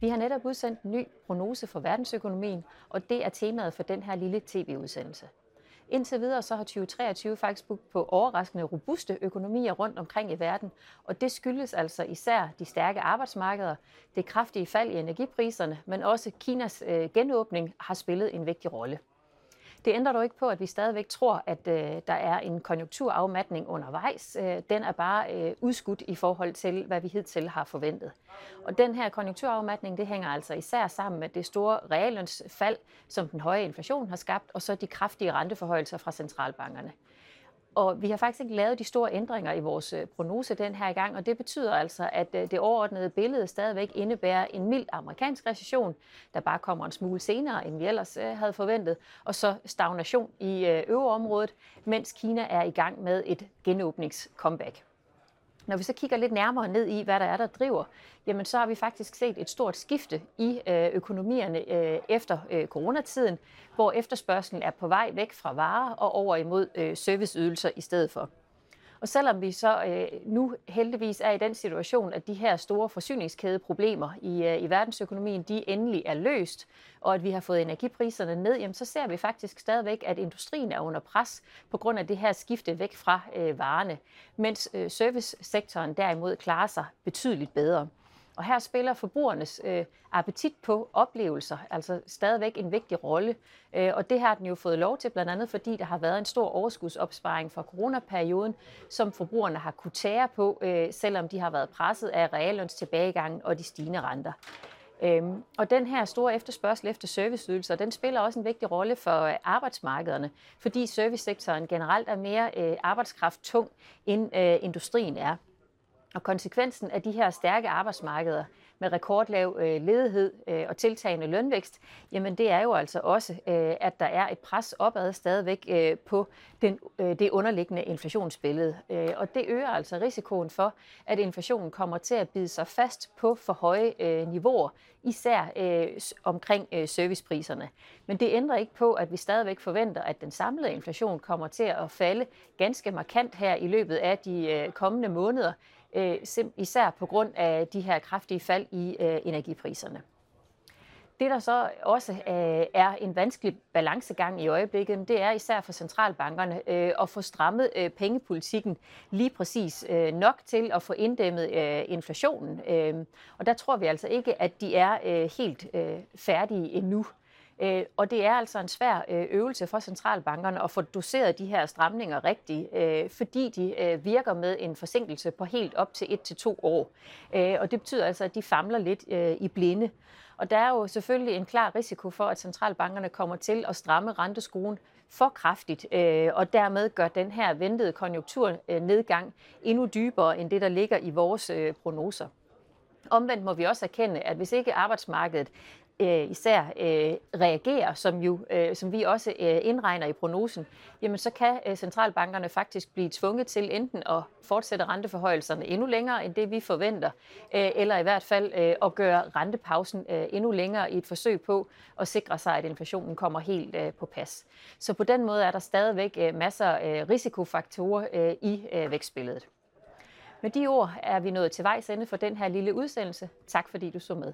Vi har netop udsendt en ny prognose for verdensøkonomien, og det er temaet for den her lille tv-udsendelse. Indtil videre så har 2023 faktisk budt på overraskende robuste økonomier rundt omkring i verden, og det skyldes altså især de stærke arbejdsmarkeder, det kraftige fald i energipriserne, men også Kinas øh, genåbning har spillet en vigtig rolle. Det ændrer dog ikke på, at vi stadigvæk tror, at øh, der er en konjunkturafmatning undervejs. Øh, den er bare øh, udskudt i forhold til, hvad vi hidtil har forventet. Og den her konjunkturafmatning, det hænger altså især sammen med det store reallønsfald, som den høje inflation har skabt, og så de kraftige renteforhøjelser fra centralbankerne. Og vi har faktisk ikke lavet de store ændringer i vores øh, prognose den her gang, og det betyder altså, at øh, det overordnede billede stadigvæk indebærer en mild amerikansk recession, der bare kommer en smule senere, end vi ellers øh, havde forventet, og så stagnation i øvre området, mens Kina er i gang med et genåbnings-comeback. Når vi så kigger lidt nærmere ned i, hvad der er, der driver, jamen så har vi faktisk set et stort skifte i øh, økonomierne øh, efter øh, coronatiden, hvor efterspørgselen er på vej væk fra varer og over imod serviceydelser i stedet for. Og selvom vi så øh, nu heldigvis er i den situation, at de her store forsyningskædeproblemer i, øh, i verdensøkonomien, de endelig er løst, og at vi har fået energipriserne ned, jamen, så ser vi faktisk stadigvæk, at industrien er under pres på grund af det her skifte væk fra øh, varerne, mens øh, servicesektoren derimod klarer sig betydeligt bedre. Og her spiller forbrugernes øh, appetit på oplevelser altså stadigvæk en vigtig rolle. Øh, og det har den jo fået lov til, blandt andet fordi der har været en stor overskudsopsparing fra coronaperioden, som forbrugerne har kunne tære på, øh, selvom de har været presset af realløns tilbagegang og de stigende renter. Øhm, og den her store efterspørgsel efter serviceydelser, den spiller også en vigtig rolle for øh, arbejdsmarkederne, fordi servicesektoren generelt er mere øh, arbejdskrafttung, end øh, industrien er. Og konsekvensen af de her stærke arbejdsmarkeder med rekordlav øh, ledighed øh, og tiltagende lønvækst, jamen det er jo altså også, øh, at der er et pres opad stadigvæk øh, på den, øh, det underliggende inflationsbillede. Øh, og det øger altså risikoen for, at inflationen kommer til at bide sig fast på for høje øh, niveauer, især øh, omkring øh, servicepriserne. Men det ændrer ikke på, at vi stadigvæk forventer, at den samlede inflation kommer til at falde ganske markant her i løbet af de øh, kommende måneder, øh, især på grund af de her kraftige fald i øh, energipriserne. Det, der så også øh, er en vanskelig balancegang i øjeblikket, det er især for centralbankerne øh, at få strammet øh, pengepolitikken lige præcis øh, nok til at få inddæmmet øh, inflationen. Øh, og der tror vi altså ikke, at de er øh, helt øh, færdige endnu. Øh, og det er altså en svær øh, øvelse for centralbankerne at få doseret de her stramninger rigtigt, øh, fordi de øh, virker med en forsinkelse på helt op til et til to år. Øh, og det betyder altså, at de famler lidt i blinde. Og der er jo selvfølgelig en klar risiko for, at centralbankerne kommer til at stramme renteskruen for kraftigt, og dermed gør den her ventede konjunkturnedgang endnu dybere end det, der ligger i vores prognoser. Omvendt må vi også erkende, at hvis ikke arbejdsmarkedet øh, især øh, reagerer, som, jo, øh, som vi også øh, indregner i prognosen, jamen så kan øh, centralbankerne faktisk blive tvunget til enten at fortsætte renteforhøjelserne endnu længere end det, vi forventer, øh, eller i hvert fald øh, at gøre rentepausen øh, endnu længere i et forsøg på at sikre sig, at inflationen kommer helt øh, på pas. Så på den måde er der stadigvæk øh, masser af øh, risikofaktorer øh, i øh, vækstbilledet. Med de ord er vi nået til vejs ende for den her lille udsendelse. Tak fordi du så med.